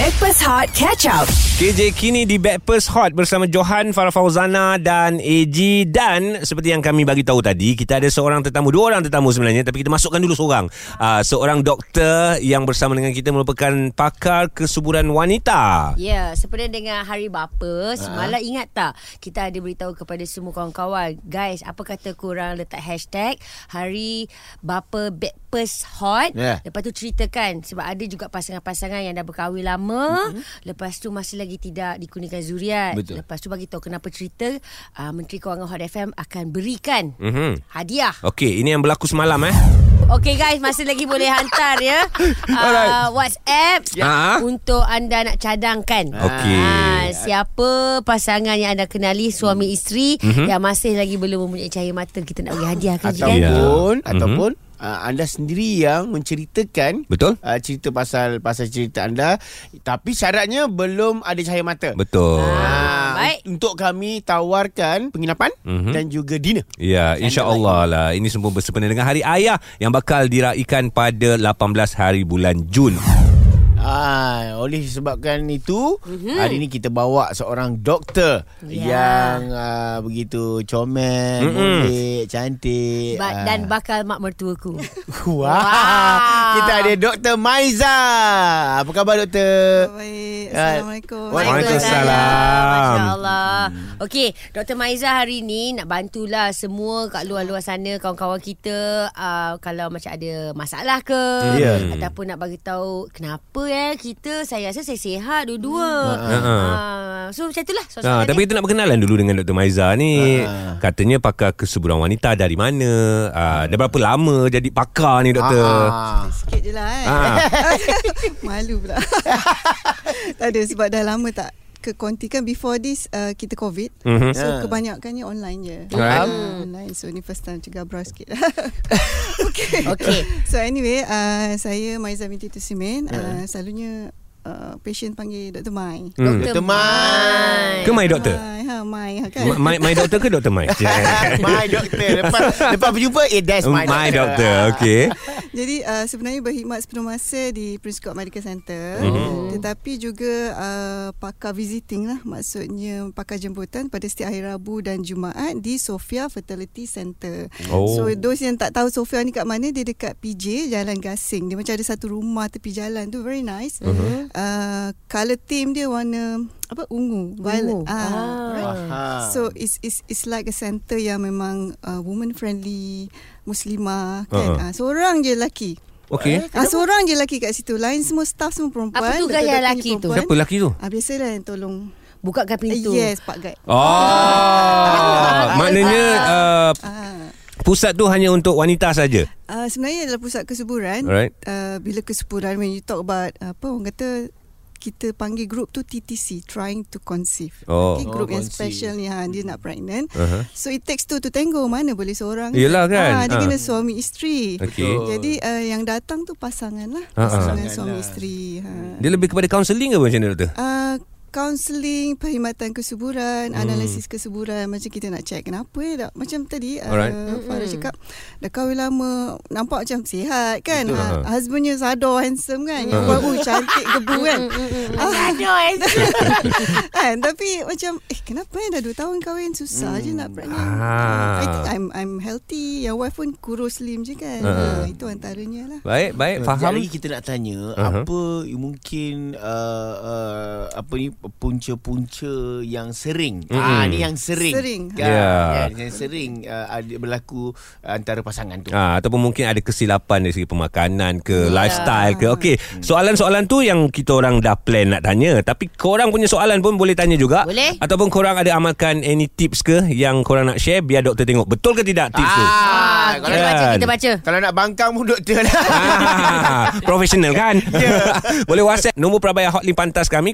Backpass Hot Catch Up. KJ kini di Backpast Hot bersama Johan, Farah Fauzana dan AG dan seperti yang kami bagi tahu tadi kita ada seorang tetamu dua orang tetamu sebenarnya tapi kita masukkan dulu seorang uh, seorang doktor yang bersama dengan kita merupakan pakar kesuburan wanita. Ya, sebenarnya dengan Hari Bapa, semalam ingat tak kita ada beritahu kepada semua kawan-kawan, guys, apa kata kurang letak hashtag Hari Bapa Backpast Hot. Ya. Lepas tu ceritakan sebab ada juga pasangan-pasangan yang dah berkahwin lama, mm-hmm. lepas tu masih lagi tidak dikurniakan zuriat. Betul. Lepas tu bagi tahu kenapa cerita uh, Menteri Kewangan Hot FM akan berikan Mhm. hadiah. Okey, ini yang berlaku semalam eh. Okey guys, masih lagi boleh hantar ya. Uh, WhatsApp Ya. untuk anda nak cadangkan. Okey. Ah, siapa pasangan yang anda kenali suami isteri mm-hmm. yang masih lagi belum mempunyai cahaya mata kita nak bagi hadiah kan Ji, kan? Ya. ataupun Mhm. ataupun uh, anda sendiri yang menceritakan Betul? uh, cerita pasal pasal cerita anda tapi syaratnya belum ada cahaya mata. Betul. Ah, baik. Untuk kami tawarkan penginapan Mhm. dan juga dinner. Ya, insya-Allah lah. Ini semua bersempena dengan Hari Ayah yang bakal diraikan pada 18 hari bulan Jun. Ah, oleh sebabkan itu mm-hmm. hari ini kita bawa seorang doktor Ya. yang uh, begitu comel, molek, cantik. Ba- ah. dan bakal mak mertuaku. Wah. Wow. Kita ada Dr. Maiza. Apa khabar doktor? Baik, Ah, Assalamualaikum. Waalaikumsalam. Masya Allah. Okey, Dr. Maiza hari ni nak bantulah semua kat luar-luar sana kawan-kawan kita uh, kalau macam ada masalah ke Ya. ataupun nak bagi tahu kenapa ya kita saya rasa saya sihat dua-dua. Ha. Uh, so macam itulah Ha, soalan tapi kita nak berkenalan dulu dengan Dr. Maiza ni. Ah. Katanya pakar kesuburan wanita dari mana? Ah, dah berapa lama jadi pakar ni doktor? Ah. Sikit je lah eh. Ah. Malu pula. tak ada sebab dah lama tak ke konti kan before this uh, kita covid Mhm. so Ah. kebanyakannya online je Alright. Ah, online so ni first time cakap browse sikit okay. Okey. so anyway uh, saya Maiza binti Tusimin uh, selalunya uh, patient panggil Dr. Mai Hmm. Dr. Mai. Ke my doktor? Hai, ha, Mai ha, kan Ma- My, my doktor ke doktor Mai? my doctor. Lepas lepas berjumpa, eh that's my, my doktor. Okey. Jadi uh, sebenarnya berkhidmat sepenuh masa di Prince Court Medical Center Mhm. tetapi juga uh, pakar visiting lah maksudnya pakar jemputan pada setiap hari Rabu dan Jumaat di Sofia Fertility Center. Oh. So those yang tak tahu Sofia ni kat mana dia dekat PJ Jalan Gasing. Dia macam ada satu rumah tepi jalan tu very nice. Mhm. Uh, color theme dia warna apa ungu, violet. Ungu. Ah, Ah. right. So it's it's it's like a center yang memang uh, woman friendly, muslimah kan. Uh-huh. seorang je lelaki. Okey. Ah seorang je lelaki kat situ. Lain semua staff semua perempuan. Apa tu gaya lelaki tu? perempuan. Siapa lelaki tu? Ah biasalah yang tolong. Bukakan pintu. yes, Pak Guide. Oh. Maknanya uh, Ah pusat tu hanya untuk wanita saja. Uh, sebenarnya adalah pusat kesuburan. Alright. Uh, bila kesuburan when you talk about apa orang kata kita panggil group tu TTC trying to conceive. Oh. Okay, group Oh, yang conceive. special ni ha dia nak pregnant. Uh-huh. So it takes two to tango mana boleh seorang. Yelah kan? Ah, dia Ah. kena suami isteri. Okey. Jadi uh, yang datang tu pasangan lah. Ah, ah. Pasangan Pasangan suami lah. isteri. Ha. Dia lebih kepada kaunseling ke macam mana doktor? Uh, counselling, perkhidmatan kesuburan, Hmm. analisis kesuburan macam kita nak check kenapa eh tak macam tadi Alright. uh, Farah cakap dah kahwin lama nampak macam sihat kan Betul. ha, Ha. husbandnya sadar handsome kan yang buat oh, cantik gebu kan Aduh, eh. kan tapi macam eh kenapa eh dah 2 tahun kahwin susah je nak pregnant Ah. I think I'm I'm healthy yang wife pun kurus slim je kan Ah. uh, itu antaranya lah Baik, baik, faham. Jadi kita nak tanya uh-huh. apa mungkin uh, uh, apa ni punca-punca yang sering. Mm-mm. Ah ni yang sering. Sering. Kan? Ya. Kan? Yang sering uh, ada berlaku antara pasangan tu. Ah, ataupun mungkin ada kesilapan dari segi pemakanan ke, Ya. lifestyle ke. Okey, soalan-soalan tu yang kita orang dah plan nak tanya. Tapi korang punya soalan pun boleh tanya juga. Boleh. Ataupun korang ada amalkan any tips ke yang korang nak share biar doktor tengok. Betul ke tidak tips tu? Ah, kita kalau, baca, Kan. kita baca. kalau nak bangkang pun doktor lah. Ah, profesional kan Ya. Boleh whatsapp Nombor Prabaya Hotline Pantas kami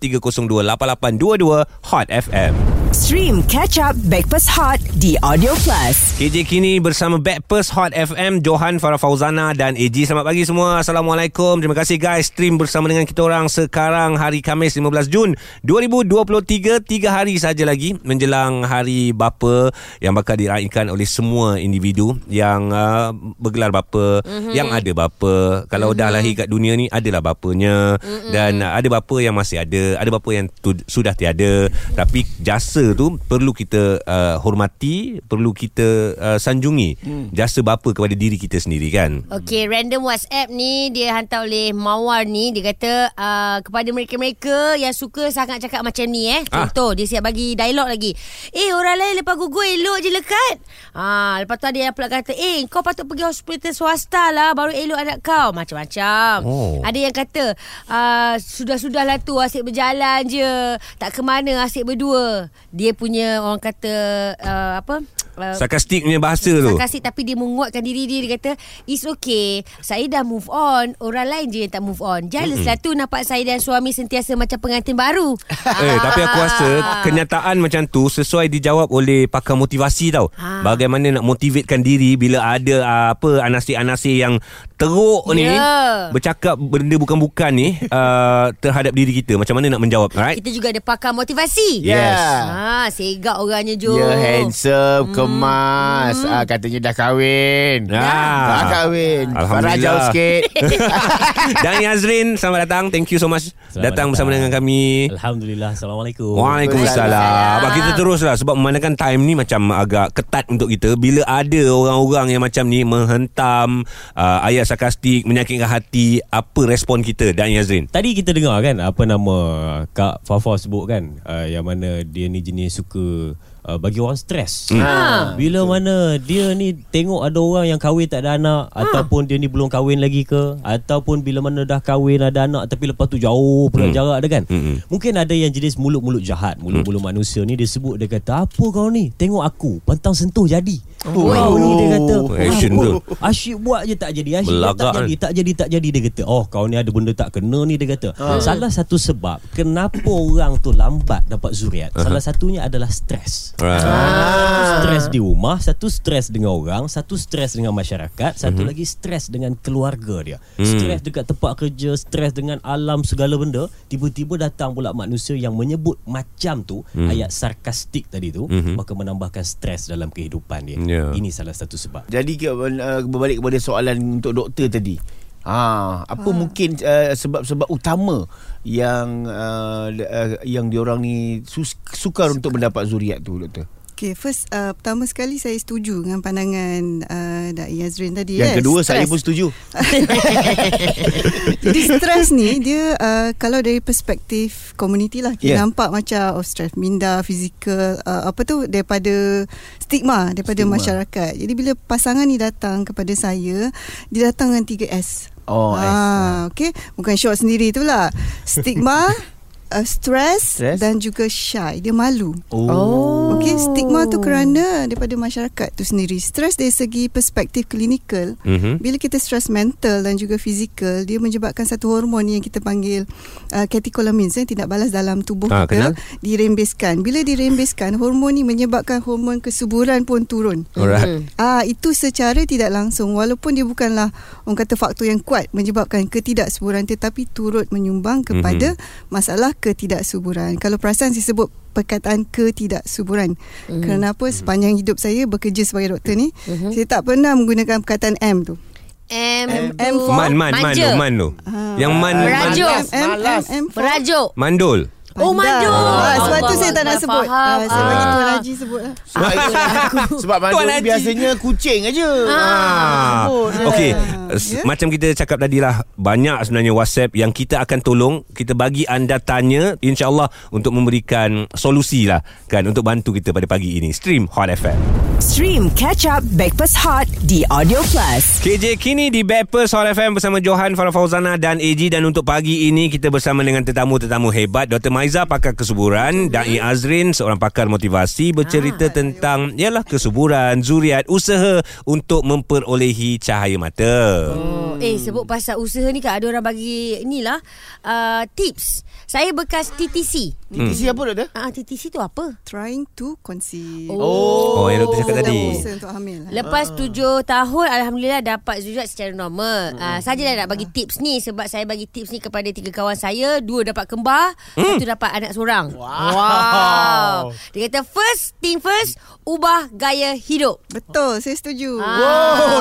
0377102822 Hot FM. Stream Catch Up Backpass Hot di Audio Plus. KJ kini bersama Backpers Hot FM Johan Farah Fauzana dan AG Selamat pagi semua Assalamualaikum Terima kasih guys Stream bersama dengan kita orang Sekarang hari Khamis 15 Jun 2023 Tiga hari saja lagi Menjelang hari bapa Yang bakal diraihkan oleh semua individu Yang uh, bergelar bapa mm-hmm. Yang ada bapa Kalau mm-hmm. dah lahir kat dunia ni Adalah bapanya mm-hmm. Dan uh, ada bapa yang masih ada Ada bapa yang tu, sudah tiada Tapi jasa tu Perlu kita uh, hormati Perlu kita uh, sanjungi hmm. Jasa bapa kepada diri kita sendiri kan Okey, random WhatsApp ni dia hantar oleh Mawar ni dia kata uh, kepada mereka-mereka yang suka sangat cakap macam ni eh. Ah. Contoh dia siap bagi dialog lagi. Eh orang lain lepas gugur elok je lekat. Ah lepas tu ada yang pula kata eh kau patut pergi hospital swasta lah baru elok anak kau macam-macam. Oh. Ada yang kata uh, sudah-sudahlah tu asyik berjalan je. Tak ke mana asyik berdua. Dia punya orang kata uh, apa? Uh, Sarkastik punya bahasa tu Sarkastik tapi dia menguatkan diri dia Dia kata It's okay Saya dah move on Orang lain je yang tak move on Jealous lah tu Nampak saya dan suami Sentiasa macam pengantin baru Eh tapi aku rasa Kenyataan macam tu Sesuai dijawab oleh Pakar motivasi tau Ah. Bagaimana nak motivatekan diri Bila ada uh, Apa Anasir-anasir yang Teruk ni Ya. Bercakap benda bukan-bukan ni uh, Terhadap diri kita Macam mana nak menjawab Alright? Kita juga ada pakar motivasi. Yeah. Ah, Segak orangnya Jo. Ya handsome Kemas. Hmm. ah, Katanya dah kahwin. Ah. Dah kahwin Alhamdulillah. Rajau sikit. Dan Yazrin Selamat datang. Thank you so much. Selamat Datang bersama datang. dengan kami. Alhamdulillah. Assalamualaikum. Waalaikumsalam. Waalaikumsalam. Abang kita teruslah Sebab memandangkan time ni Macam agak ketat untuk kita. Bila ada orang-orang yang macam ni Menghentam uh, Ayat sarkastik Menyakitkan hati Apa respon kita Dan Yazrin Tadi kita dengar kan Apa nama Kak Fafa sebut kan uh, Yang mana dia ni jenis suka uh, Bagi orang stres. Ha. Bila mana Dia ni tengok ada orang yang kahwin tak ada anak Ataupun dia ni belum kahwin lagi ke Ataupun bila mana dah kahwin ada anak Tapi lepas tu jauh pula Hmm. jarak dia kan. Hmm. Mungkin ada yang jenis mulut-mulut jahat Mulut-mulut manusia ni Dia sebut dia kata Apa kau ni? Tengok aku Pantang sentuh jadi. Oh. Kau ni dia kata Oh, action tu. Asyik buat je tak jadi Asyik Belagak tak jadi kan? Tak jadi tak jadi. Dia kata Oh kau ni ada benda tak kena ni Dia kata. Salah satu sebab Kenapa orang tu lambat dapat zuriat Salah satunya adalah stres Right. Satu stres di rumah Satu stres dengan orang Satu stres dengan masyarakat Satu lagi stres dengan keluarga dia. Stres dekat tempat kerja Stres dengan alam segala benda Tiba-tiba datang pula manusia Yang menyebut macam tu Ayat sarkastik tadi tu Maka menambahkan stres dalam kehidupan dia. Ya. Ini salah satu sebab. Jadi uh, berbalik kepada soalan untuk doktor tadi. Ha, apa ha. mungkin uh, sebab-sebab utama yang uh, uh, yang diorang ni sus- sukar untuk mendapat zuriat tu doktor? Okay, first uh, pertama sekali saya setuju dengan pandangan uh, Dai Yazrin tadi. Yang yes, kedua saya stres. pun setuju. Jadi stres ni dia uh, kalau dari perspektif komuniti lah kita Yeah. nampak macam oh stres minda fizikal uh, apa tu daripada stigma daripada Stigma. masyarakat. Jadi bila pasangan ni datang kepada saya dia datang dengan 3S. Oh, ah, okey, bukan short sendiri tu lah. Stigma Uh, stress, Stress. dan juga shy dia malu Oh. Okey, stigma tu kerana daripada masyarakat tu sendiri. Stres dari segi perspektif klinikal, Mhm. bila kita stres mental dan juga fizikal, dia menyebabkan satu hormon yang kita panggil uh, catecholamines yang tidak balas dalam tubuh Ah, kita kenal. dirembeskan. Bila dirembeskan, hormon ni menyebabkan hormon kesuburan pun turun. Alright Ah itu secara tidak langsung walaupun dia bukanlah orang kata faktor yang kuat menyebabkan ketidaksuburan tetapi turut menyumbang kepada mm-hmm. masalah ketidaksuburan. Kalau perasan saya sebut perkataan ketidaksuburan. Mm-hmm. Kerana apa sepanjang hidup saya bekerja sebagai doktor ni mm-hmm. saya tak pernah menggunakan perkataan M tu. M, M for Man man man manja. Man tu Ah. Yang man, Berajuk. Malas, M, malas. M, M for Berajuk Mandul Oh, pandai. mandul. Ah, sebab tu Allah saya tak nak sebut. faham. Ah, saya bagi Ah. Tuan Haji sebut lah. Sebab sebab mandul biasanya kucing aja. Ah. Okey, S- Ya. macam kita cakap tadi lah banyak sebenarnya WhatsApp yang kita akan tolong, kita bagi anda tanya insya-Allah untuk memberikan solusi lah kan untuk bantu kita pada pagi ini. Stream Hot FM. Stream Catch Up Backpass Hot di Audio Plus. KJ kini di Backpers Hot FM bersama Johan Farah Fauzana dan AG dan untuk pagi ini kita bersama dengan tetamu-tetamu hebat Dr. Maiza pakar kesuburan, Dai Azrin seorang pakar motivasi bercerita tentang ialah kesuburan, zuriat, usaha untuk memperolehi cahaya mata. Oh, eh sebut pasal usaha ni kan ada orang bagi inilah uh, tips. Saya bekas TTC. TTC apa doktor? Ah uh, TTC tu apa? Trying to conceive. Oh, yang doktor cakap tadi. berusaha untuk hamil. lah. Lepas tujuh tahun Alhamdulillah dapat zuriat secara normal hmm. uh, Sajalah nak bagi tips ni Sebab saya bagi tips ni kepada tiga kawan saya Dua dapat kembar hmm. Satu dapat anak seorang wow. wow Dia kata first thing first Ubah gaya hidup Betul, saya setuju. Ah,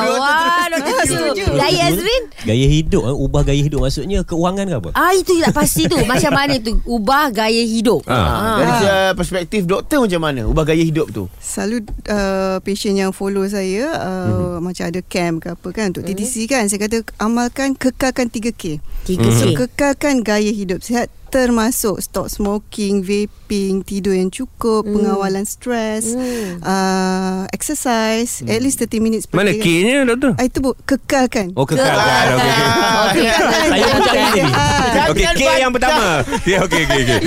doktor Wah, doktor setuju Gaya Azrin Gaya hidup eh, Ubah gaya hidup Maksudnya keuangan ke apa? Ah itu tak pasti tu Macam mana tu Ubah gaya hidup Ah. Dari uh, perspektif doktor macam mana? Ubah gaya hidup tu. Selalu uh, patient yang follow saya uh, Mhm. mm-hmm. macam ada camp ke apa kan untuk TTC kan saya kata amalkan kekalkan 3K. 3K. So kekalkan gaya hidup sihat termasuk stop smoking, vaping, tidur yang cukup, Hmm. mm. pengawalan stres, mm. uh, exercise at least 30 minutes per Mana day. K-nya doktor? Ah, itu bu, kekalkan. Oh, kekalkan. Okey, okey. Okey. Saya pun cari ni. Okey, K yang pertama. Ya, okey, okey, okey.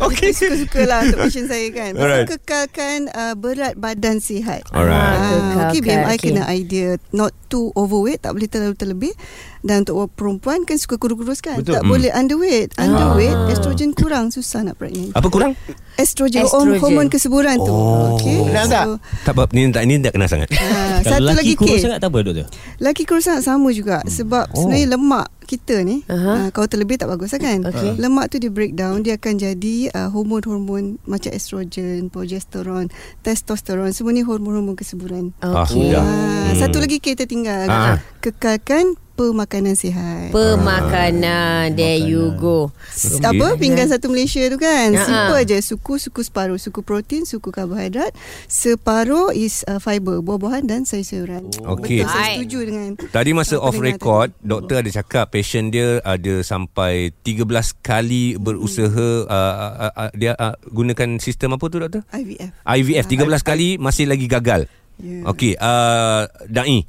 Okay. Suka-suka lah untuk patient saya kan. Alright. Kekalkan uh, berat badan sihat. Alright. Ah, okay, BMI okay. kena idea not too overweight, tak boleh terlalu terlebih. Dan untuk perempuan kan suka kurus-kurus kan. Betul. Tak Hmm. boleh underweight. Underweight, estrogen kurang, susah nak pregnant. Apa kurang? Estrogen, Estrogen. estrogen. hormon kesuburan tu. Oh. Okay. Benar tak? Tak apa, ni tak ni tak kena sangat. Ah, Kalau satu lelaki lagi kurus K. sangat tak apa doktor? Lelaki kurus sangat sama juga sebab oh. sebenarnya lemak kita ni uh-huh. uh, kalau terlebih tak bagus lah kan. Okey. Lemak tu dia breakdown dia akan jadi uh, hormon-hormon macam estrogen, progesteron, testosteron semua ni hormon-hormon kesuburan. Ah, Okey. sudah. Ah, Hmm. Satu lagi kita tinggal Ah. kekalkan pemakanan sihat. Pemakanan. There you go. Apa? pinggan satu Malaysia tu kan? Ya, simple ah. je suku suku separuh. Suku protein suku karbohidrat. Separuh is uh, fiber. Buah-buahan dan sayur-sayuran. Okey. betul. Saya setuju dengan Tadi masa off record, tadi. doktor ada cakap patient dia ada sampai 13 kali berusaha uh, uh, uh, dia uh, gunakan sistem apa tu doktor? IVF IVF 13 kali masih lagi gagal. Ya. Okey, uh, Dai.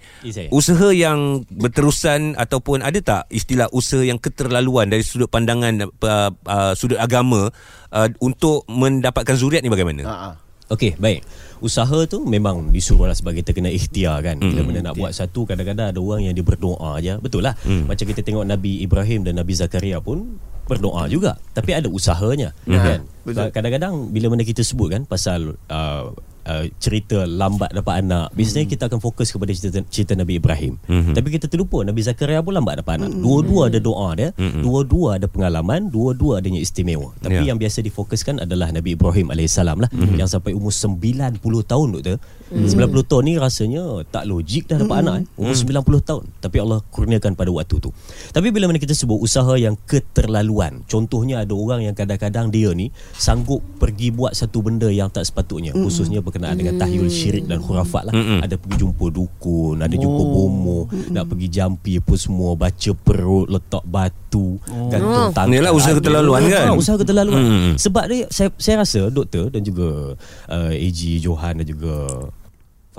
Usaha yang berterusan ataupun ada tak istilah usaha yang keterlaluan dari sudut pandangan uh, uh, sudut agama uh, untuk mendapatkan zuriat ni bagaimana? Ha ah. Okey, baik. Usaha tu memang disuruh lah sebagai terkena ikhtiar kan. Bila Mm. mana nak buat satu kadang-kadang ada orang yang dia berdoa je. Betul lah. Mm. Macam kita tengok Nabi Ibrahim dan Nabi Zakaria pun berdoa juga. Tapi ada usahanya kan. betul. Kadang-kadang bila mana kita sebut kan pasal uh, uh, cerita lambat dapat anak, biasanya kita akan fokus kepada cerita, cerita Nabi Ibrahim. Mhm. Tapi kita terlupa Nabi Zakaria pun lambat dapat anak. Dua-dua ada doa dia, dua-dua ada pengalaman, dua-dua adanya istimewa. Tapi Ya. yang biasa difokuskan adalah Nabi Ibrahim AS lah Mhm. yang sampai umur 90 tahun doktor. 90 tahun ni rasanya tak logik dah dapat anak eh. Umur 90 tahun. Tapi Allah kurniakan pada waktu tu. Tapi bila mana kita sebut usaha yang keterlaluan. Contohnya ada orang yang kadang-kadang dia ni sanggup pergi buat satu benda yang tak sepatutnya. Khususnya berkenaan dengan tahyul syirik dan khurafat lah. Mm-mm. Ada pergi jumpa dukun, ada jumpa bomo, nak pergi jampi apa semua, baca perut, letak batu, gantung tangkap. Inilah usaha keterlaluan kan? Ha, usaha keterlaluan. Mm. Sebab dia saya saya rasa doktor dan juga uh, AG Johan dan juga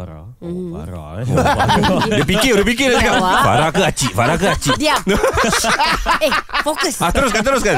Farah. Oh, Farah eh. Oh, Farah. Dia fikir, dia fikir dia cakap. Farah ke Acik? Farah ke Acik? Diam Eh fokus Ah, teruskan, teruskan.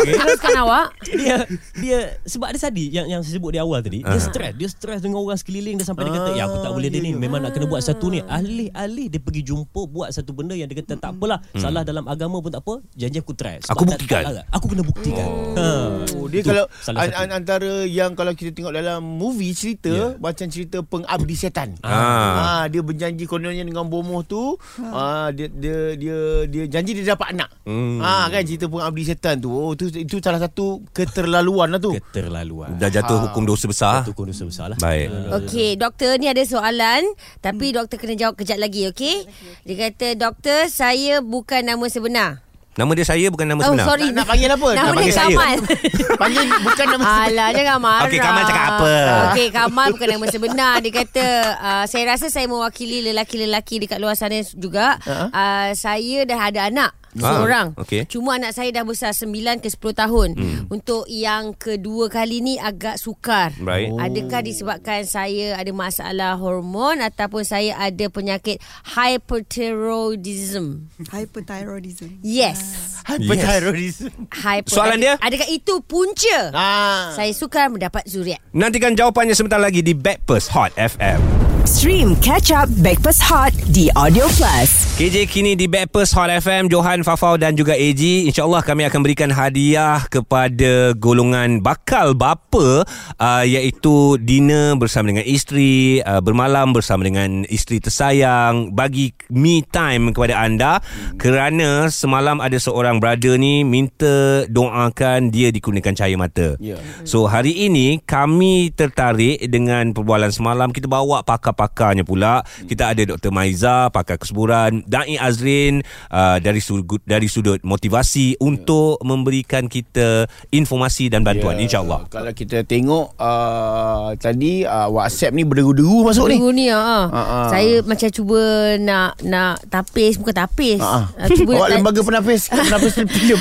Teruskan awak dia dia sebab dia tadi yang yang saya sebut di awal tadi dia stres dia stres dengan orang sekeliling dia sampai dia kata ya aku tak boleh dia ni memang nak kena buat satu ni alih-alih dia pergi jumpa buat satu benda yang dia kata tak apalah salah dalam agama pun tak apa janji aku try Sebab Aku buktikan. tak aku kena buktikan ha. Oh, dia Itu kalau an, antara yang kalau kita tengok dalam movie cerita Ya. macam cerita pengabdi setan. Ah. Ah. dia berjanji kononnya dengan bomoh tu ah dia dia dia dia janji dia dapat anak. Hmm. Ah kan cerita pengabdi setan tu. Oh tu itu salah satu keterlaluan lah tu. keterlaluan Dah jatuh hukum dosa besar. Itu kondisi besar lah Baik. Okey, doktor ni ada soalan tapi doktor kena jawab kejap lagi, okey? Dia kata, "Doktor, saya bukan nama sebenar." Nama dia saya bukan nama Oh, sebenar. sorry. Nak- nak panggil apa? Nama Nak dia panggil saya. Kamal. Panggil bukan nama Alah, jangan marah. Okey, Kamal cakap apa? Okey, Kamal bukan nama sebenar. Dia kata, uh, saya rasa saya mewakili lelaki-lelaki dekat luar sana juga. Uh, saya dah ada anak. Seorang. Ah, okey. Cuma anak saya dah besar 9 ke 10 tahun. Hmm. Untuk yang kedua kali ni agak sukar. Baik. Oh. Adakah disebabkan saya ada masalah hormon ataupun saya ada penyakit hyperthyroidism? Hyperthyroidism. Yes. Hyperthyroidism. Hyper. Soalan dia? Adakah itu punca? Ah. Saya sukar mendapat zuriat. Nantikan jawapannya sebentar lagi di Backpast Hot FM. Stream Catch Up Backpass Hot di Audio Plus. KJ kini di Backpast Hot FM Johan, Fafau dan juga AG InsyaAllah kami akan berikan hadiah Kepada golongan bakal bapa uh, Iaitu dinner bersama dengan isteri uh, Bermalam bersama dengan isteri tersayang Bagi me time kepada anda Kerana semalam ada seorang brother ni Minta doakan dia dikurniakan cahaya mata Ya. So hari ini kami tertarik dengan perbualan semalam kita bawa pakar-pakarnya pula. Kita ada Dr. Maiza, pakar kesuburan, Dai Azrin uh, dari sudut dari sudut motivasi untuk memberikan kita informasi dan bantuan Ya, insya-Allah. Kalau kita tengok uh, tadi uh, WhatsApp ni berderu-deru masuk ni. Minggu ni. Ah, ah. Saya macam cuba nak nak tapis bukan tapis. Ah, Ah, cuba Awak nak- lembaga penapis penapis film.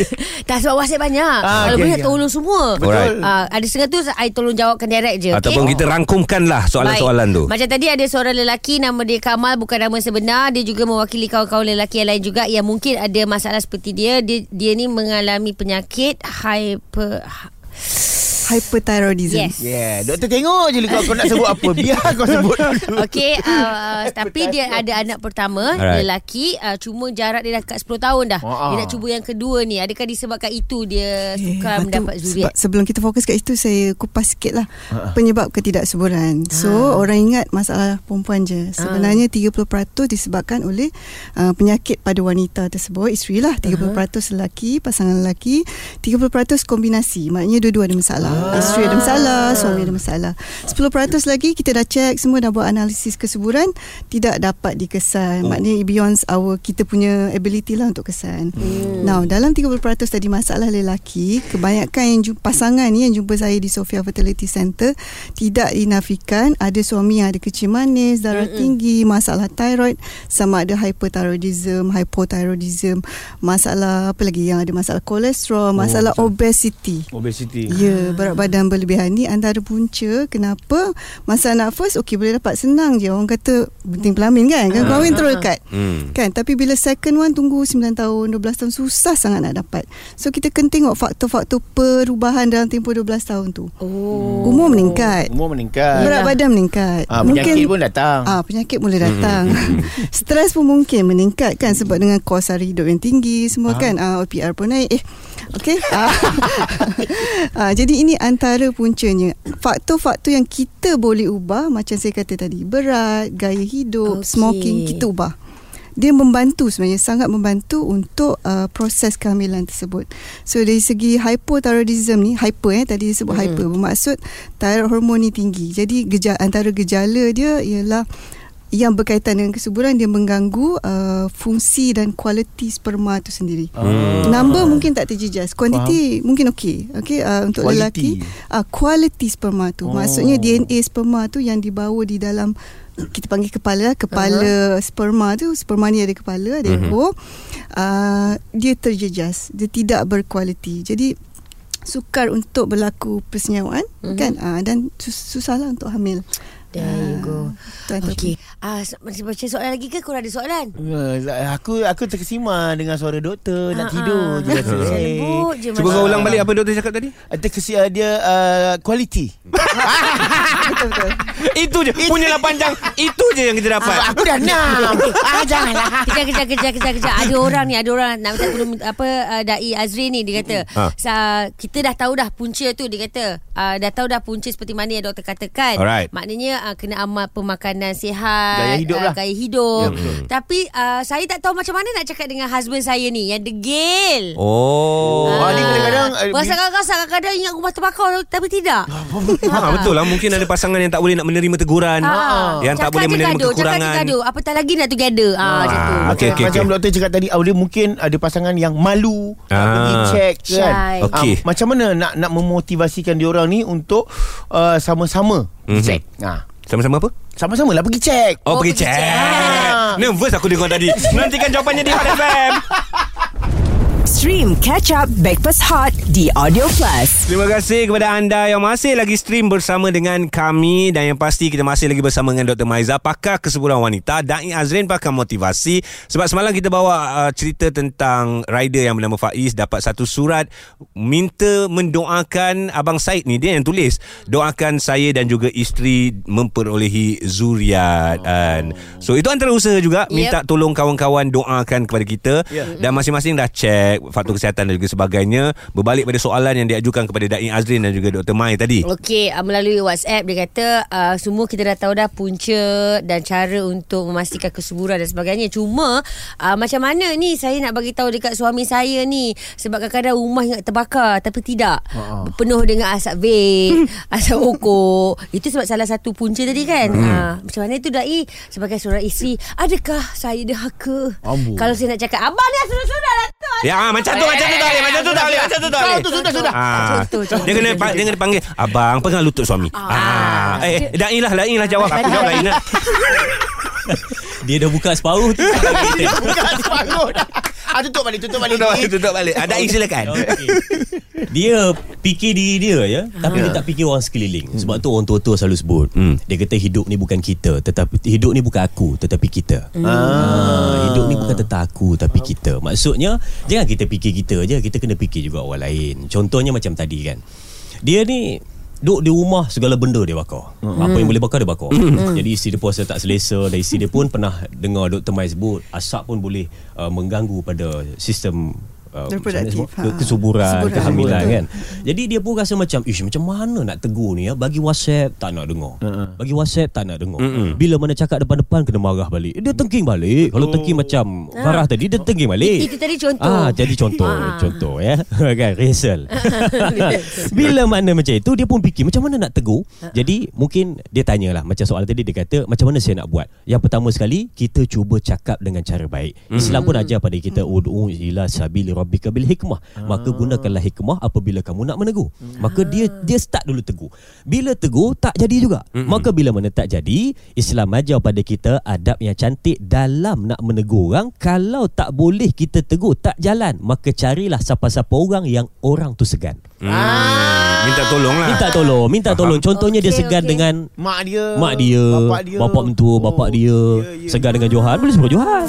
tak sebab WhatsApp banyak. Ah, Kalau okey, boleh okey. tolong semua. Alright. Ah, ada setengah tu I tolong jawabkan direct je. Ataupun okey? kita rangkumkanlah soalan-soalan tu. Macam tadi ada seorang lelaki nama dia Kamal bukan nama sebenar. Dia juga mewakili kawan-kawan lelaki yang lain juga yang mungkin ada masalah seperti dia. Dia, dia ni mengalami penyakit hyper Hyperthyroidism. Yes. Yeah, doktor tengok je kau, kau nak sebut apa. Biar kau sebut dulu. Okey, uh, tapi dia ada anak pertama, Alright. lelaki, uh, cuma jarak dia dah kat 10 tahun dah. Ah, Dia nak cuba yang kedua ni. Adakah disebabkan itu dia sukar Eh, mendapat batu- zuriat? Sebab sebelum kita fokus kat itu saya kupas sikit lah Ha, penyebab ketidaksuburan. So orang ingat masalah perempuan je. Sebenarnya 30% disebabkan oleh uh, penyakit pada wanita tersebut, isteri lah. 30% lelaki, pasangan lelaki, 30% kombinasi. Maknanya dua-dua ada masalah. Isteri ada masalah, suami ada masalah. 10% lagi kita dah check semua dah buat analisis kesuburan tidak dapat dikesan. Maknanya beyond our kita punya ability lah untuk kesan. Now dalam 30% tadi masalah lelaki, kebanyakan yang jumpa, pasangan ni yang jumpa saya di Sofia Fertility Center tidak dinafikan ada suami yang ada kecil manis, darah Mm-mm. tinggi, masalah thyroid, sama ada hyperthyroidism, hypothyroidism, masalah apa lagi yang ada masalah kolesterol, masalah betul. obesity. Obesity. Ya, berat badan berlebihan ni antara punca kenapa masa anak first okey boleh dapat senang je orang kata penting pelamin kan kan kahwin terus dekat. Hmm. Kan tapi bila second one tunggu 9 tahun 12 tahun susah sangat nak dapat. So kita kena tengok faktor-faktor perubahan dalam tempoh 12 tahun tu. Oh. Umur meningkat. Umur meningkat. Berat badan meningkat. Ah, penyakit pun datang. Ah, penyakit boleh datang. Stres pun mungkin meningkat kan sebab dengan kos hari hidup yang tinggi semua Ah. kan. Ah, OPR pun naik. Eh, okey. Ah. ah, jadi ini antara puncanya. Faktor-faktor yang kita boleh ubah macam saya kata tadi, berat, gaya hidup, Okey. smoking kita ubah. Dia membantu sebenarnya sangat membantu untuk uh, proses kehamilan tersebut. So dari segi hypothyroidism ni hyper eh tadi disebut Hmm. hyper bermaksud thyroid hormon ni tinggi. Jadi gejala antara gejala dia ialah yang berkaitan dengan kesuburan dia mengganggu uh, fungsi dan kualiti sperma tu sendiri. Ah. Number mungkin tak terjejas. Kuantiti mungkin okey. Okey uh, untuk Quality. lelaki uh, kualiti sperma tu. Oh. Maksudnya DNA sperma tu yang dibawa di dalam kita panggil kepala kepala uh-huh. sperma tu sperma ni ada kepala ada Mhm. ekor uh, dia terjejas dia tidak berkualiti jadi sukar untuk berlaku persenyawaan Mhm. kan uh, dan sus- susahlah untuk hamil There you go. Okey. Ah, so- masih baca soalan lagi ke? Korang ada soalan? Uh, aku aku terkesima dengan suara doktor nak Ah, tidur ah. je rasa. Saya lembut je Cuba kau ulang balik apa doktor cakap tadi? Uh, Terkesima dia uh, quality. betul betul Itu je. Punyalah panjang. Itu je yang kita dapat. aku dah enam. ah janganlah. Kejap, kejap, kejap, kejap, kejap. Ada orang ni, ada orang nak minta tolong apa uh, Dai Azri ni dia kata, Ha. sa, kita dah tahu dah punca tu dia kata. Uh, dah tahu dah punca seperti mana yang doktor katakan. Alright. Maknanya uh, kena amal pemakanan sihat, Gaya hidup lah. gaya hidup. Ya, betul. Tapi uh, saya tak tahu macam mana nak cakap dengan husband saya ni yang degil. Oh. Ah, dia kadang-kadang, uh, Pasal kadang-kadang ingat rumah terbakar tapi tidak. Ha, betul lah Mungkin ada pasangan yang tak boleh nak menerima teguran Ah, Yang tak boleh menerima gaduh, kekurangan Cakap gaduh Apatah lagi nak together ah, Macam tu okey, okey, Macam okey. doktor cakap tadi Dia mungkin ada pasangan yang malu Ah. Pergi check kan. Okey. Ah, Macam mana nak nak memotivasikan diorang ni Untuk uh, sama-sama Mhm. check ha. Sama-sama apa? Sama-sama lah pergi check Oh, Oh, pergi pergi check check. Nervous aku dengar tadi Nantikan jawapannya di Hot FM Stream Catch Up Backpass Hot di Audio Plus. Terima kasih kepada anda yang masih lagi stream bersama dengan kami dan yang pasti kita masih lagi bersama dengan Dr. Maiza pakar kesuburan wanita Dai Azrin pakar motivasi sebab semalam kita bawa uh, cerita tentang rider yang bernama Faiz dapat satu surat minta mendoakan abang Said ni dia yang tulis doakan saya dan juga isteri memperolehi zuriat kan. So itu antara usaha juga minta tolong kawan-kawan doakan kepada kita Ya. dan masing-masing dah check faktor kesihatan dan juga sebagainya berbalik pada soalan yang diajukan kepada Dai Azrin dan juga Dr. Mai tadi. Okey, uh, melalui WhatsApp dia kata uh, semua kita dah tahu dah punca dan cara untuk memastikan kesuburan dan sebagainya. Cuma uh, macam mana ni saya nak bagi tahu dekat suami saya ni sebab kadang-kadang rumah ingat terbakar tapi tidak. Ha. Penuh dengan asap vape, asap rokok. Itu sebab salah satu punca tadi kan. Hmm. Uh, macam mana tu Dai sebagai seorang isteri, adakah saya derhaka? Amboi. Kalau saya nak cakap abang ni sudah-sudah lah tu. Ya ah, macam tu macam tu tak boleh macam tu tak boleh macam tu tak boleh. tu sudah sudah. Ah, Contoh, contoh. dia kena dia kena panggil abang pegang lutut suami. Ah, eh Dai lah Dai lah jawab aku jawab lain. Dia dah buka separuh tu Bukan separuh dah. Ah tutup balik tutup balik. Tutup balik tutup balik. Ada Dai silakan. Okey. Dia fikir diri dia ya Tapi dia tak fikir orang sekeliling Sebab tu orang tua-tua selalu sebut Hmm. Dia kata hidup ni bukan kita Tetapi hidup ni bukan aku Tetapi kita Hmm. ah. Hidup ni bukan tentang aku Tapi kita Maksudnya Jangan kita fikir kita je Kita kena fikir juga orang lain Contohnya macam tadi kan Dia ni Duduk di rumah Segala benda dia bakar Hmm. Apa yang boleh bakar dia bakar Jadi isteri dia puasa tak selesa Dan isteri dia pun pernah Dengar Dr. Mai sebut Asap pun boleh uh, Mengganggu pada sistem uh, Reproduktif, mana sebut? ha. kesuburan, Kesuburan, kehamilan betul. kan. Jadi dia pun rasa macam ish macam mana nak tegur ni ya bagi WhatsApp tak nak dengar. Uh-uh. Bagi WhatsApp tak nak dengar. Bila mana cakap depan-depan kena marah balik. Dia tengking balik. Kalau tengking macam Farah tadi dia tengking balik. Itu tadi contoh. Ah jadi contoh, Ah. contoh ya. kan rehearsal. Bila mana macam itu dia pun fikir macam mana nak tegur. Jadi mungkin dia tanyalah macam soalan tadi dia kata macam mana saya nak buat. Yang pertama sekali kita cuba cakap dengan cara baik. Islam pun ajar pada kita ud'u ila sabili rabbika bil hikmah. Maka gunakanlah hikmah apabila kamu nak menegur. Maka dia dia start dulu tegur. Bila tegur tak jadi juga. Maka bila mana tak jadi, Islam ajar pada kita adab yang cantik dalam nak menegur orang. Kalau tak boleh kita tegur tak jalan, maka carilah siapa-siapa orang yang orang tu segan. Hmm, minta tolong lah. Minta tolong, minta tolong. Contohnya dia Okey, segan okey. dengan Mak dia, mak dia, bapak dia, bapak mentua, Oh, bapak dia, ya, ya, segan dengan Johan, boleh sebut Johan.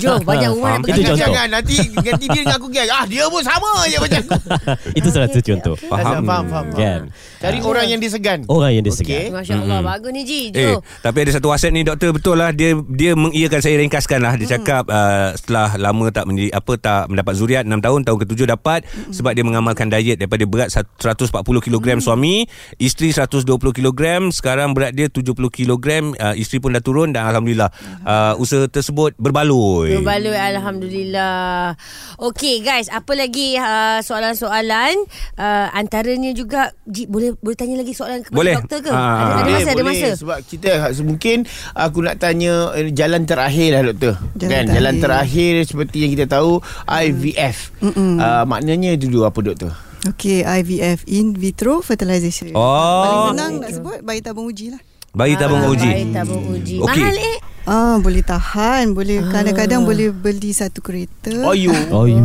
Jom banyak rumah nak Itu contoh. Jangan nanti ganti dia dengan aku gag. Ah dia pun sama je macam aku. Itu salah satu contoh. Faham, faham, faham. Kan? Cari orang yang disegan. Orang yang dia Okey. segan. Masya Allah Bagus ni Ji Eh, tapi ada satu WhatsApp ni doktor betul lah. Dia dia mengiyakan saya ringkaskan lah. Dia cakap uh, setelah lama tak menjadi apa tak mendapat zuriat 6 tahun tahun ke-7 dapat. Sebab dia mengamalkan diet daripada berat 140 kg suami isteri 120 kg sekarang berat dia 70 kg uh, isteri pun dah turun dan alhamdulillah. uh, usaha tersebut berbaloi. Berbaloi Alhamdulillah. Okey guys Apa lagi uh, Soalan-soalan? Uh, Antaranya juga Ji, Boleh boleh tanya lagi soalan Kepada Boleh. doktor ke Ah, Ada, ada Boleh, masa Ada boleh. masa Sebab kita mungkin aku nak tanya eh, jalan terakhir lah doktor. Jalan kan terakhir. jalan terakhir seperti yang kita tahu IVF. Uh, maknanya itu dulu apa doktor? Okey, IVF in vitro fertilization. Oh. Paling senang nak sebut bayi tabung uji lah. bayi tabung Ah, uji Bayi tabung uji Okey. Mahal eh Ah, boleh tahan, boleh kadang-kadang boleh beli satu kereta. Oh you. Oh, you.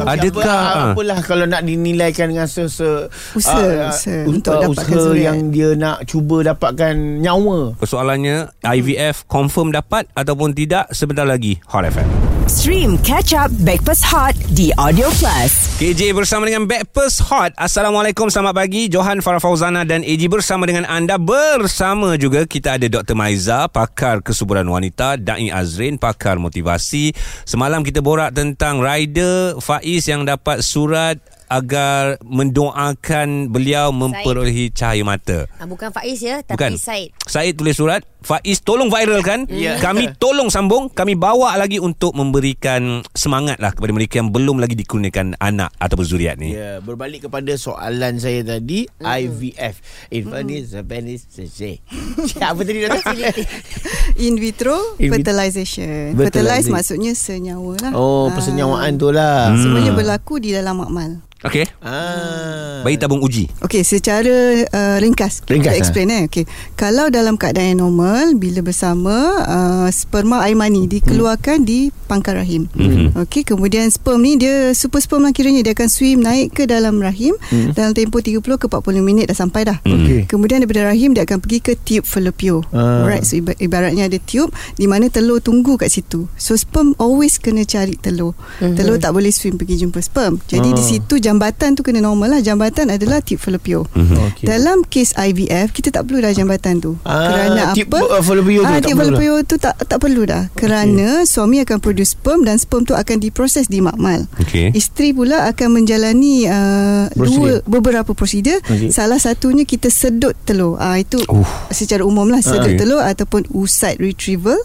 Tapi Adakah, apa, ah? apalah kalau nak dinilaikan dengan se, se Usaha, ah, usaha ah, untuk dapatkan usaha yang dia nak cuba dapatkan nyawa. Persoalannya IVF confirm dapat ataupun tidak sebentar lagi Hot FM Stream Catch Up Backpass Hot di Audio Plus. KJ bersama dengan Backpast Hot Assalamualaikum selamat pagi Johan Farah Fauzana dan AG bersama dengan anda Bersama juga kita ada Dr. Maiza Pakar kesuburan wanita Da'i Azrin Pakar motivasi Semalam kita borak tentang rider Faiz yang dapat surat agar mendoakan beliau memperolehi cahaya mata. ah, Bukan Faiz ya Tapi Bukan. Said Said tulis surat Faiz tolong viralkan Ya. Kami tolong sambung Kami bawa lagi untuk memberikan semangat lah Kepada mereka yang belum lagi dikurniakan anak Ataupun zuriat ni Ya, berbalik kepada soalan saya tadi IVF. Infanis penis sese. Apa tadi doktor? In vitro fertilization. Fertilize maksudnya senyawa lah. Oh, Ah, persenyawaan tu lah. Semuanya berlaku di dalam makmal. Okey Ah. Bayi tabung uji Okey, secara uh, ringkas, Ringkas, kita explain eh. Okey. Kalau dalam keadaan yang normal, bila bersama uh, sperma air mani dikeluarkan di pangkal rahim. Mhm. Okey, kemudian sperm ni dia super sperm lah kiranya dia akan swim naik ke dalam rahim Mhm. dalam tempoh 30 ke 40 minit dah sampai dah. Okey. Kemudian daripada rahim dia akan pergi ke tube fallopian. Ah. Alright, so iba- ibaratnya ada tube di mana telur tunggu kat situ. So sperm always kena cari telur. Mhm. Telur tak boleh swim pergi jumpa sperm. Jadi Ah. di situ jambatan tu kena normal lah. Jambatan adalah tube fallopian. Okey. Dalam kes IVF kita tak perlu dah jambatan tu. Ah, kerana tube, apa? Uh, fallopian tu Ah, tak perlu tu tak tak perlu dah. Kerana suami akan produce sperm dan sperm tu akan diproses di makmal. Okey. Isteri pula akan menjalani uh, Prosedur. dua beberapa prosedur. Okey. Salah satunya kita sedut telur. Ah itu Uh. secara umum lah sedut Okey. telur ataupun oocyte retrieval.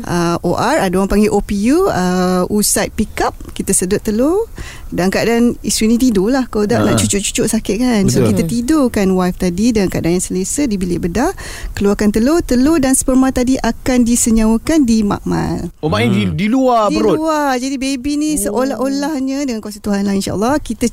Uh, OR ada orang panggil OPU, uh, oocyte pick up. Kita sedut telur dan keadaan isteri ni tidur lah kalau tak Ah. nak cucuk-cucuk sakit kan. So Betul. kita tidurkan wife tadi dalam keadaan yang selesa di bilik bedah, keluarkan telur, telur dan sperma tadi akan disenyawakan di makmal. Oh maknanya di, di luar di perut. luar. Jadi baby ni seolah-olahnya dengan kuasa Tuhan lah insyaAllah kita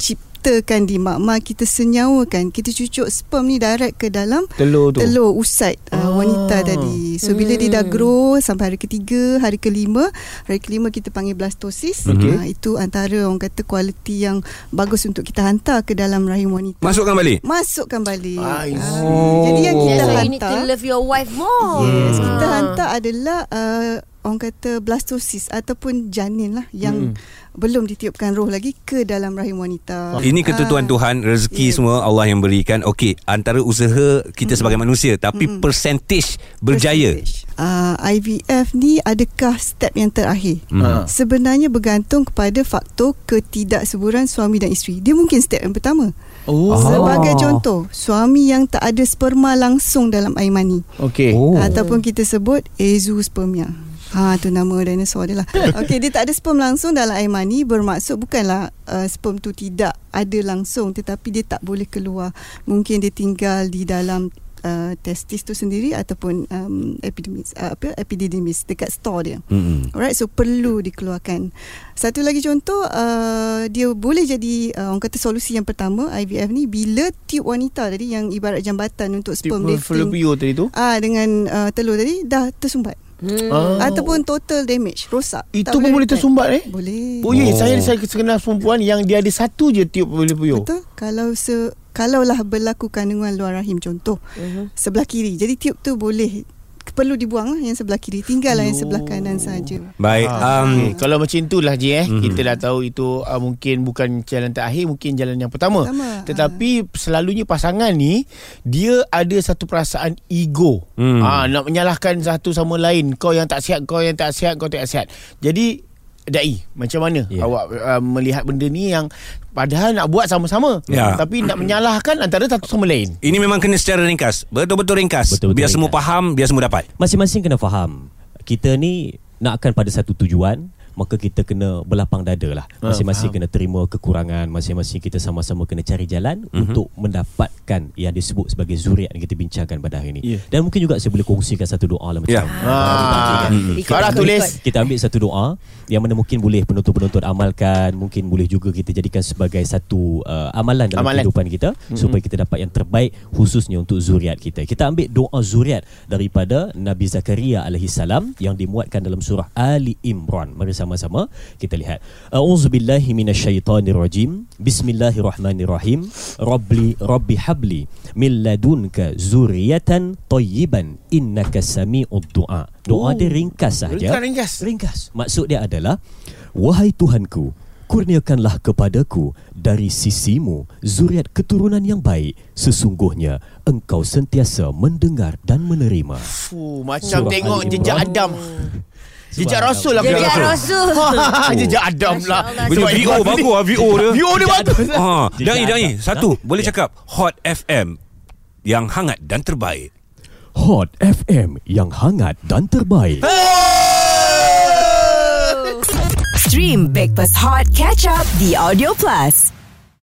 ciptakan di makmal kita senyawakan kita cucuk sperm ni direct ke dalam Telur tu. telur usait uh, Ah. wanita tadi so bila dia dah grow sampai hari ketiga hari kelima hari kelima kita panggil blastosis Okey. uh, itu antara orang kata kualiti yang bagus untuk kita hantar ke dalam rahim wanita Masukkan balik. masukkan balik Ah, see. jadi yang kita That's why you need to hantar love your wife more. Yes, kita Ah. hantar adalah uh, orang kata blastosis ataupun janin lah yang belum ditiupkan roh lagi ke dalam rahim wanita. Ini ketentuan Ah. Tuhan Rezeki Ya. semua Allah yang berikan Okey Antara usaha Kita sebagai manusia Tapi percentage Berjaya Percentage. Uh, IVF ni adakah step yang terakhir? Ah. Sebenarnya bergantung kepada faktor ketidakseburan suami dan isteri. Dia mungkin step yang pertama. Oh. Sebagai contoh, suami yang tak ada sperma langsung dalam air mani. Okey. Oh. Ataupun kita sebut azoospermia. Ha tu nama dinosaur dia lah. Okey dia tak ada sperm langsung dalam air mani bermaksud bukanlah uh, sperm tu tidak ada langsung tetapi dia tak boleh keluar. Mungkin dia tinggal di dalam uh, testis tu sendiri ataupun um, epidermis uh, apa epididymis dekat store dia. Mm-mm. Alright, so perlu dikeluarkan. Satu lagi contoh, uh, dia boleh jadi uh, orang kata solusi yang pertama IVF ni bila tube wanita tadi yang ibarat jambatan untuk sperm lifting tadi tu. ah dengan uh, telur tadi dah tersumbat. Hmm. Ah. Ataupun total damage, rosak. Itu Tak pun boleh tersumbat eh? Boleh. Oh ya, saya saya kenal perempuan yang dia ada satu je tube fallopian. Betul. Kalau se kalaulah berlaku kandungan luar rahim contoh Mhm. sebelah kiri. Jadi tube tu boleh perlu dibuang lah yang sebelah kiri. Tinggallah yang sebelah kanan saja. Baik Ah, um, okay. Kalau macam itulah je eh Mhm. Kita dah tahu itu uh, Mungkin bukan jalan terakhir Mungkin jalan yang pertama, Pertama, Tetapi selalunya pasangan ni Dia ada satu perasaan ego Hmm. ah, Nak menyalahkan satu sama lain Kau yang tak sihat Kau yang tak sihat Kau tak sihat Jadi Dai Macam mana? Ya. awak uh, melihat benda ni yang Padahal nak buat sama-sama. Ya. Tapi nak menyalahkan Antara satu sama lain. Ini memang kena secara ringkas. Betul-betul ringkas. Betul-betul Biar semua ringkas. faham Biar semua dapat. Masing-masing kena faham. Kita ni nakkan pada satu tujuan Maka kita kena berlapang dada lah Ah, Masing-masing kena terima kekurangan Masing-masing kita sama-sama kena cari jalan Mhm. mm-hmm. Untuk mendapatkan yang disebut sebagai zuriat Yang kita bincangkan pada hari ini Ya. Dan mungkin juga saya boleh kongsikan satu doa lah macam Ya. ah. Ikut, tulis kita ambil satu doa yang mana mungkin boleh penonton-penonton amalkan mungkin boleh juga kita jadikan sebagai satu uh, amalan dalam Amalan. kehidupan kita mm-hmm. supaya kita dapat yang terbaik khususnya untuk zuriat kita kita ambil doa zuriat daripada Nabi Zakaria alaihi salam yang dimuatkan dalam surah Ali Imran mari sama-sama kita lihat. Auzubillahi minasyaitonirrajim bismillahirrahmanirrahim. Rabbi rabbi habli min ladunka zuriyatan tayyiban. Innaka sami'ud du'a. Doa Oh. dia ringkas saja Ringkas, ringkas. Ringkas. Maksud dia adalah Wahai Tuhanku Kurniakanlah kepadaku Dari sisimu Zuriat keturunan yang baik. Sesungguhnya Engkau sentiasa mendengar dan menerima. Fuh, Macam Surah tengok Ali jejak. Adam Jejak Rasul lah Jejak. Rasul. Jejak Adam lah. Betul VO bagus lah VO dia VO dia bagus ha, Jejak Dai Adam. Satu Ha? Boleh Ya. cakap Hot FM Yang hangat dan terbaik Hot FM Yang hangat dan terbaik Stream Breakfast Hot Catch Up di Audio Plus.